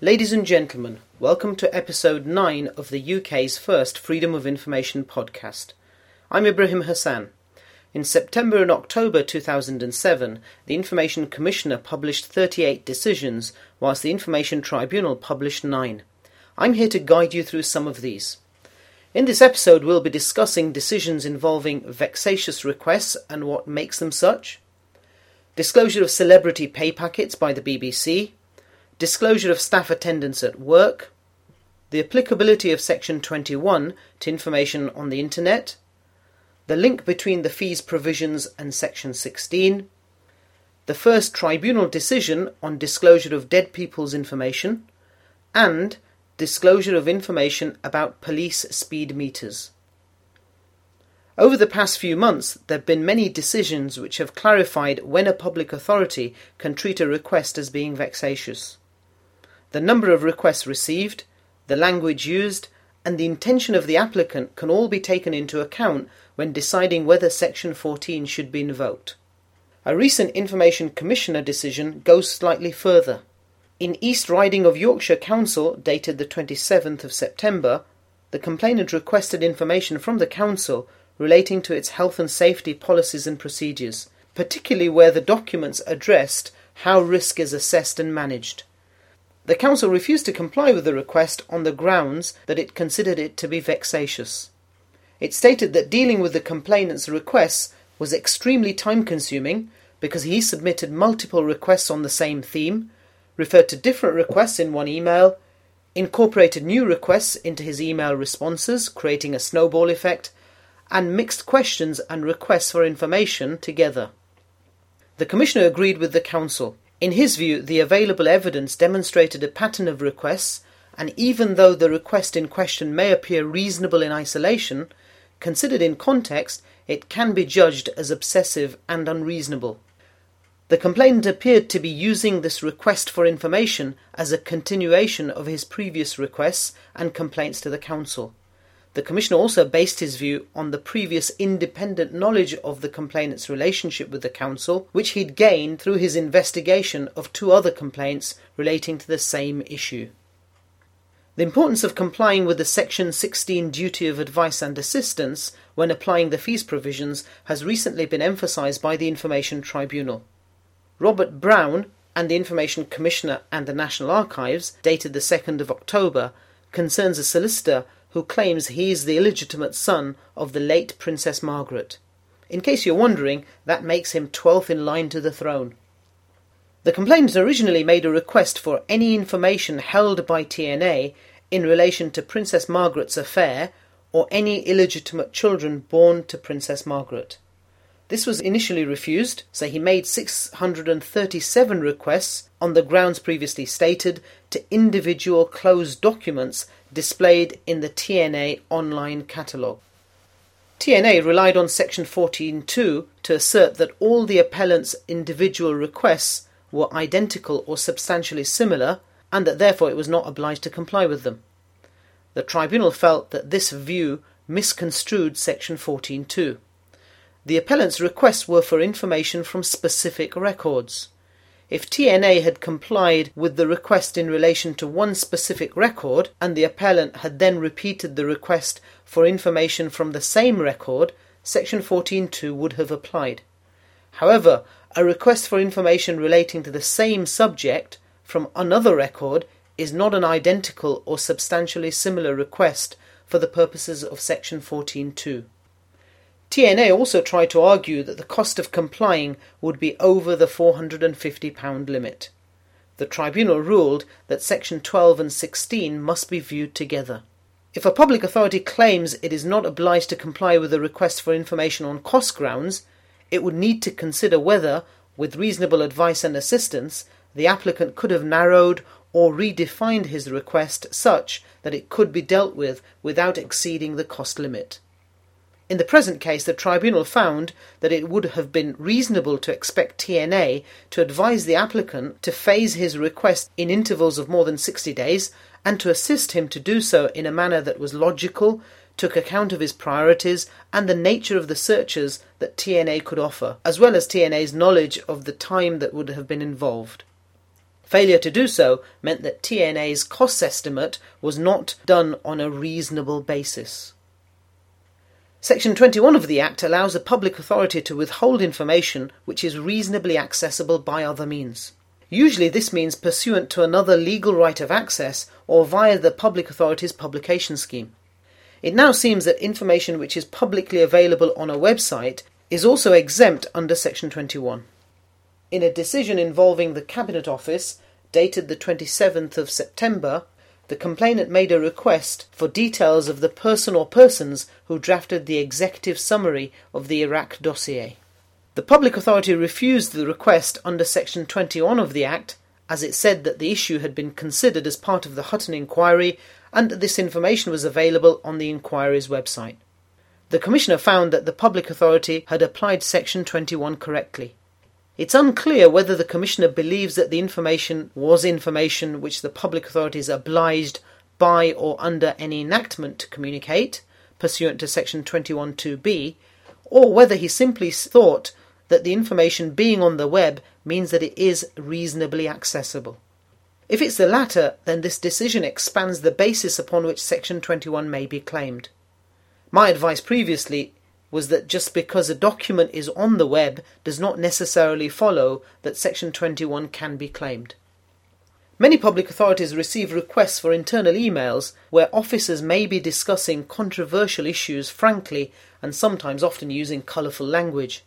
Ladies and gentlemen, welcome to episode 9 of the UK's first Freedom of Information podcast. I'm Ibrahim Hasan. In September and October 2007, the Information Commissioner published 38 decisions, whilst the Information Tribunal published 9. I'm here to guide you through some of these. In this episode, we'll be discussing decisions involving vexatious requests and what makes them such, disclosure of celebrity pay packets by the BBC, disclosure of staff attendance at work, the applicability of Section 21 to information on the Internet, the link between the fees provisions and Section 16, the first tribunal decision on disclosure of dead people's information, and disclosure of information about police speed meters. Over the past few months, there have been many decisions which have clarified when a public authority can treat a request as being vexatious the number of requests received, the language used, and the intention of the applicant can all be taken into account when deciding whether Section 14 should be invoked. A recent Information Commissioner decision goes slightly further. In East Riding of Yorkshire Council, dated the 27th of September, the complainant requested information from the Council relating to its health and safety policies and procedures, particularly where the documents addressed how risk is assessed and managed. The Council refused to comply with the request on the grounds that it considered it to be vexatious. It stated that dealing with the complainant's requests was extremely time consuming because he submitted multiple requests on the same theme, referred to different requests in one email, incorporated new requests into his email responses, creating a snowball effect, and mixed questions and requests for information together. The Commissioner agreed with the Council. In his view, the available evidence demonstrated a pattern of requests, and even though the request in question may appear reasonable in isolation, considered in context, it can be judged as obsessive and unreasonable. The complainant appeared to be using this request for information as a continuation of his previous requests and complaints to the Council. The Commissioner also based his view on the previous independent knowledge of the complainant's relationship with the Council, which he'd gained through his investigation of two other complaints relating to the same issue. The importance of complying with the Section 16 duty of advice and assistance when applying the fees provisions has recently been emphasised by the Information Tribunal. Robert Brown and the Information Commissioner and the National Archives, dated the 2nd of October, concerns a solicitor who claims he is the illegitimate son of the late Princess Margaret. In case you're wondering, that makes him 12th in line to the throne. The complainant originally made a request for any information held by TNA in relation to Princess Margaret's affair or any illegitimate children born to Princess Margaret. This was initially refused, so he made 637 requests on the grounds previously stated to individual closed documents displayed in the TNA online catalogue. TNA relied on Section 14.2 to assert that all the appellant's individual requests were identical or substantially similar and that therefore it was not obliged to comply with them. The tribunal felt that this view misconstrued Section 14.2. The appellant's requests were for information from specific records. If TNA had complied with the request in relation to one specific record, and the appellant had then repeated the request for information from the same record, Section 14.2 would have applied. However, a request for information relating to the same subject from another record is not an identical or substantially similar request for the purposes of Section 14.2. TNA also tried to argue that the cost of complying would be over the £450 limit. The tribunal ruled that Section 12 and 16 must be viewed together. If a public authority claims it is not obliged to comply with a request for information on cost grounds, it would need to consider whether, with reasonable advice and assistance, the applicant could have narrowed or redefined his request such that it could be dealt with without exceeding the cost limit. In the present case, the tribunal found that it would have been reasonable to expect TNA to advise the applicant to phase his request in intervals of more than 60 days and to assist him to do so in a manner that was logical, took account of his priorities and the nature of the searches that TNA could offer, as well as TNA's knowledge of the time that would have been involved. Failure to do so meant that TNA's cost estimate was not done on a reasonable basis. Section 21 of the Act allows a public authority to withhold information which is reasonably accessible by other means. Usually, this means pursuant to another legal right of access or via the public authority's publication scheme. It now seems that information which is publicly available on a website is also exempt under Section 21. In a decision involving the Cabinet Office, dated the 27th of September, the complainant made a request for details of the person or persons who drafted the executive summary of the Iraq dossier. The public authority refused the request under Section 21 of the Act, as it said that the issue had been considered as part of the Hutton inquiry and that this information was available on the inquiry's website. The Commissioner found that the public authority had applied Section 21 correctly. It's unclear whether the Commissioner believes that the information was information which the public authority is obliged by or under any enactment to communicate, pursuant to Section 21.2b, or whether he simply thought that the information being on the web means that it is reasonably accessible. If it's the latter, then this decision expands the basis upon which Section 21 may be claimed. My advice previously was that just because a document is on the web does not necessarily follow that Section 21 can be claimed. Many public authorities receive requests for internal emails where officers may be discussing controversial issues frankly and sometimes often using colourful language.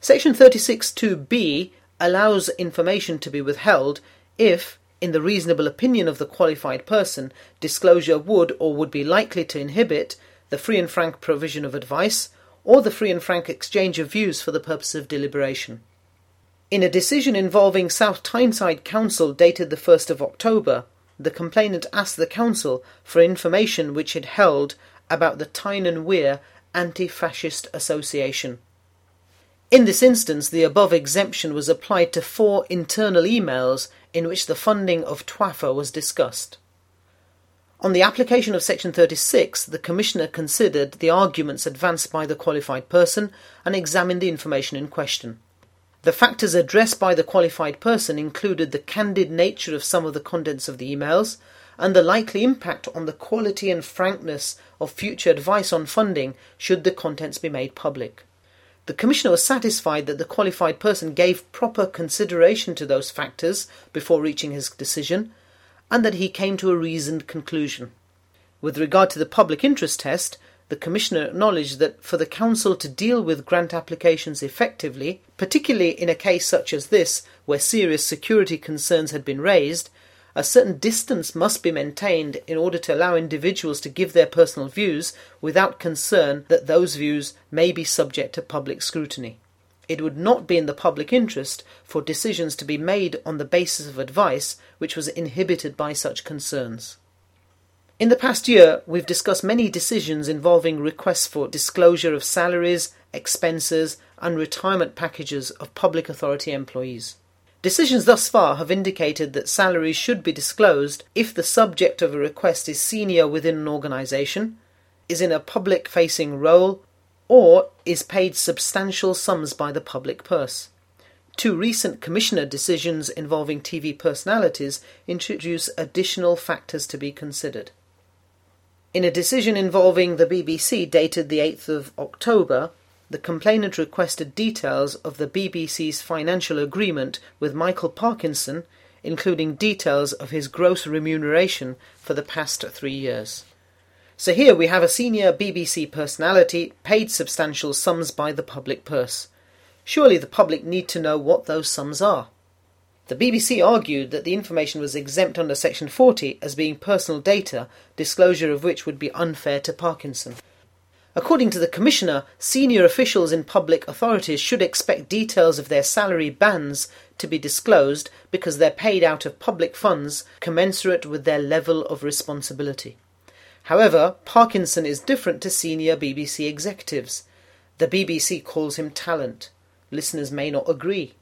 Section 36.2b allows information to be withheld if, in the reasonable opinion of the qualified person, disclosure would or would be likely to inhibit the free and frank provision of advice, or the free and frank exchange of views for the purpose of deliberation. In a decision involving South Tyneside Council dated the 1st of October, the complainant asked the council for information which it held about the Tyne and Wear Anti-Fascist Association. In this instance, the above exemption was applied to four internal emails in which the funding of TWAFA was discussed. On the application of Section 36, the Commissioner considered the arguments advanced by the qualified person and examined the information in question. The factors addressed by the qualified person included the candid nature of some of the contents of the emails and the likely impact on the quality and frankness of future advice on funding should the contents be made public. The Commissioner was satisfied that the qualified person gave proper consideration to those factors before reaching his decision and that he came to a reasoned conclusion. With regard to the public interest test, the Commissioner acknowledged that for the Council to deal with grant applications effectively, particularly in a case such as this, where serious security concerns had been raised, a certain distance must be maintained in order to allow individuals to give their personal views without concern that those views may be subject to public scrutiny. It would not be in the public interest for decisions to be made on the basis of advice which was inhibited by such concerns. In the past year, we've discussed many decisions involving requests for disclosure of salaries, expenses, and retirement packages of public authority employees. Decisions thus far have indicated that salaries should be disclosed if the subject of a request is senior within an organisation, is in a public facing role, or is paid substantial sums by the public purse. Two recent Commissioner decisions involving TV personalities introduce additional factors to be considered. In a decision involving the BBC dated the 8th of October, the complainant requested details of the BBC's financial agreement with Michael Parkinson, including details of his gross remuneration for the past three years. So here we have a senior BBC personality paid substantial sums by the public purse. Surely the public need to know what those sums are. The BBC argued that the information was exempt under Section 40 as being personal data, disclosure of which would be unfair to Parkinson. According to the Commissioner, senior officials in public authorities should expect details of their salary bands to be disclosed because they're paid out of public funds commensurate with their level of responsibility. However, Parkinson is different to senior BBC executives. The BBC calls him talent. Listeners may not agree.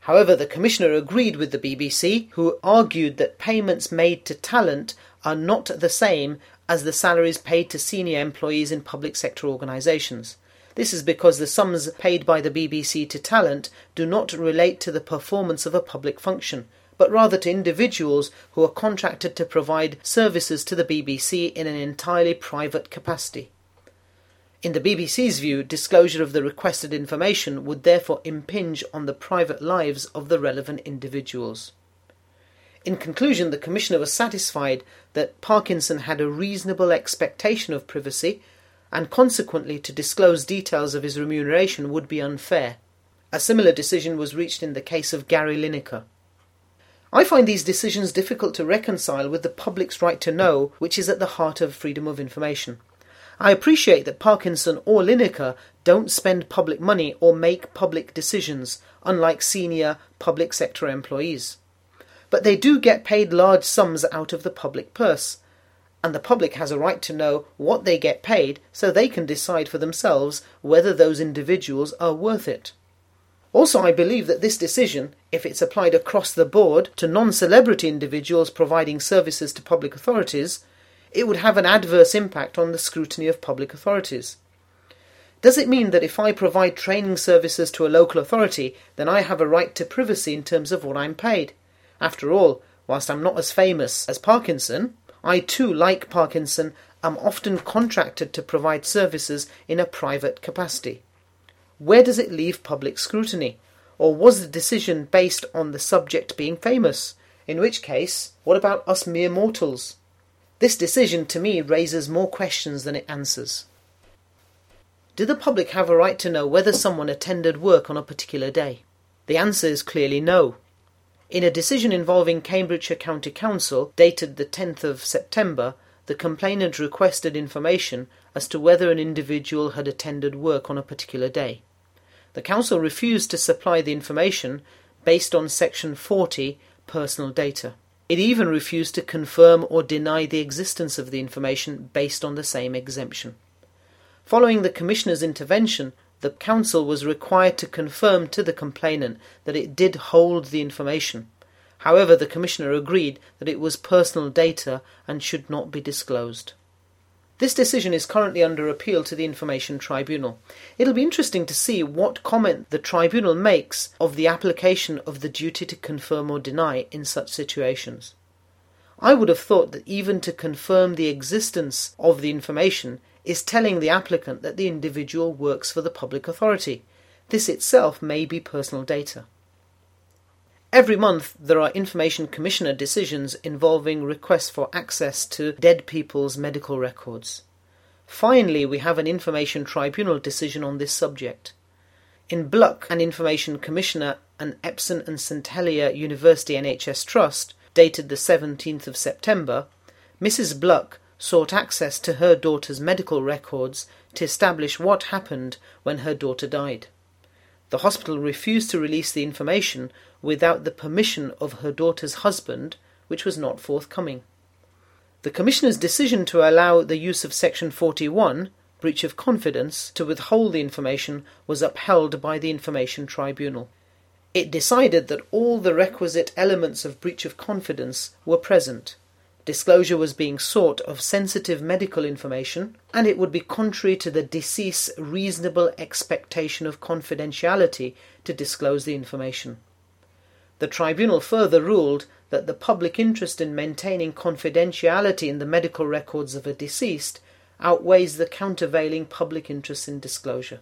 However, the Commissioner agreed with the BBC, who argued that payments made to talent are not the same as the salaries paid to senior employees in public sector organisations. This is because the sums paid by the BBC to talent do not relate to the performance of a public function, but rather to individuals who are contracted to provide services to the BBC in an entirely private capacity. In the BBC's view, disclosure of the requested information would therefore impinge on the private lives of the relevant individuals. In conclusion, the Commissioner was satisfied that Parkinson had a reasonable expectation of privacy, and consequently to disclose details of his remuneration would be unfair. A similar decision was reached in the case of Gary Lineker. I find these decisions difficult to reconcile with the public's right to know, which is at the heart of freedom of information. I appreciate that Parkinson or Lineker don't spend public money or make public decisions, unlike senior public sector employees. But they do get paid large sums out of the public purse, and the public has a right to know what they get paid so they can decide for themselves whether those individuals are worth it. Also, I believe that this decision, if it's applied across the board to non celebrity individuals providing services to public authorities, it would have an adverse impact on the scrutiny of public authorities. Does it mean that if I provide training services to a local authority, then I have a right to privacy in terms of what I'm paid? After all, whilst I'm not as famous as Parkinson, I too, like Parkinson, am often contracted to provide services in a private capacity. Where does it leave public scrutiny? Or was the decision based on the subject being famous? In which case, what about us mere mortals? This decision to me raises more questions than it answers. Do the public have a right to know whether someone attended work on a particular day? The answer is clearly no. In a decision involving Cambridgeshire County Council, dated the 10th of September, the complainant requested information as to whether an individual had attended work on a particular day. The council refused to supply the information based on section 40 personal data. It even refused to confirm or deny the existence of the information based on the same exemption. Following the Commissioner's intervention, the Council was required to confirm to the complainant that it did hold the information. However, the Commissioner agreed that it was personal data and should not be disclosed. This decision is currently under appeal to the Information Tribunal. It'll be interesting to see what comment the Tribunal makes of the application of the duty to confirm or deny in such situations. I would have thought that even to confirm the existence of the information is telling the applicant that the individual works for the public authority. This itself may be personal data. Every month, there are Information Commissioner decisions involving requests for access to dead people's medical records. Finally, we have an Information Tribunal decision on this subject. In Bluck, an Information Commissioner and Epsom and St Helier University NHS Trust, dated the 17th of September, Mrs. Bluck sought access to her daughter's medical records to establish what happened when her daughter died. The hospital refused to release the information without the permission of her daughter's husband, which was not forthcoming. The Commissioner's decision to allow the use of Section 41, breach of confidence, to withhold the information was upheld by the Information Tribunal. It decided that all the requisite elements of breach of confidence were present Disclosure was being sought of sensitive medical information, and it would be contrary to the deceased's reasonable expectation of confidentiality to disclose the information. The tribunal further ruled that the public interest in maintaining confidentiality in the medical records of a deceased outweighs the countervailing public interest in disclosure.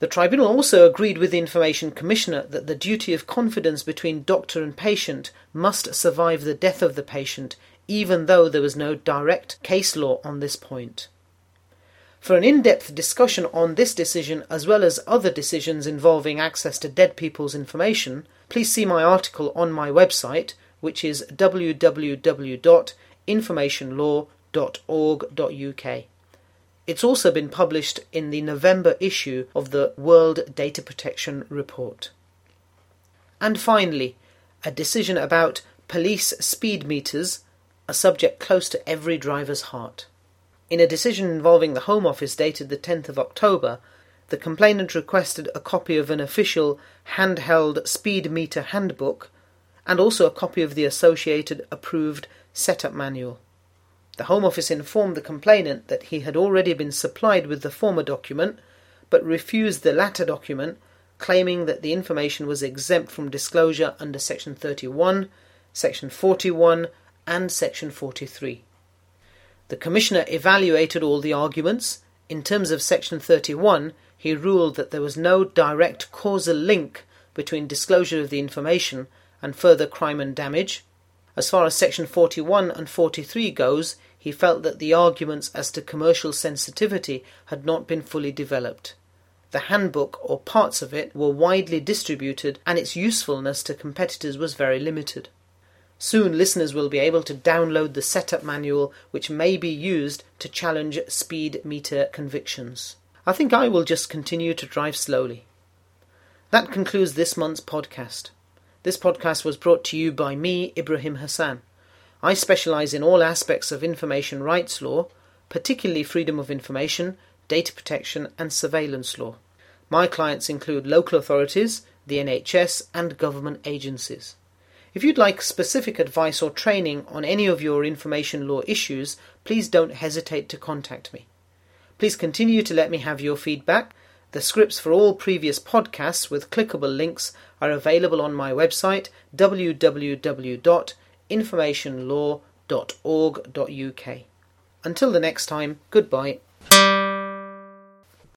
The tribunal also agreed with the Information Commissioner that the duty of confidence between doctor and patient must survive the death of the patient even though there was no direct case law on this point. For an in depth discussion on this decision as well as other decisions involving access to dead people's information, please see my article on my website, which is www.informationlaw.org.uk. It's also been published in the November issue of the World Data Protection Report. And finally, a decision about police speed meters a subject close to every driver's heart. In a decision involving the Home Office dated the 10th of October, the complainant requested a copy of an official handheld speed meter handbook and also a copy of the associated approved setup manual. The Home Office informed the complainant that he had already been supplied with the former document but refused the latter document, claiming that the information was exempt from disclosure under Section 31 Section 41, and Section 43. The Commissioner evaluated all the arguments. In terms of Section 31, he ruled that there was no direct causal link between disclosure of the information and further crime and damage. As far as Section 41 and 43 goes, he felt that the arguments as to commercial sensitivity had not been fully developed. The handbook or parts of it were widely distributed and its usefulness to competitors was very limited. Soon listeners will be able to download the setup manual which may be used to challenge speed meter convictions. I think I will just continue to drive slowly. That concludes this month's podcast. This podcast was brought to you by me, Ibrahim Hasan. I specialize in all aspects of information rights law, particularly freedom of information, data protection, and surveillance law. My clients include local authorities, the NHS, and government agencies. If you'd like specific advice or training on any of your information law issues, please don't hesitate to contact me. Please continue to let me have your feedback. The scripts for all previous podcasts with clickable links are available on my website www.informationlaw.org.uk. Until the next time, goodbye.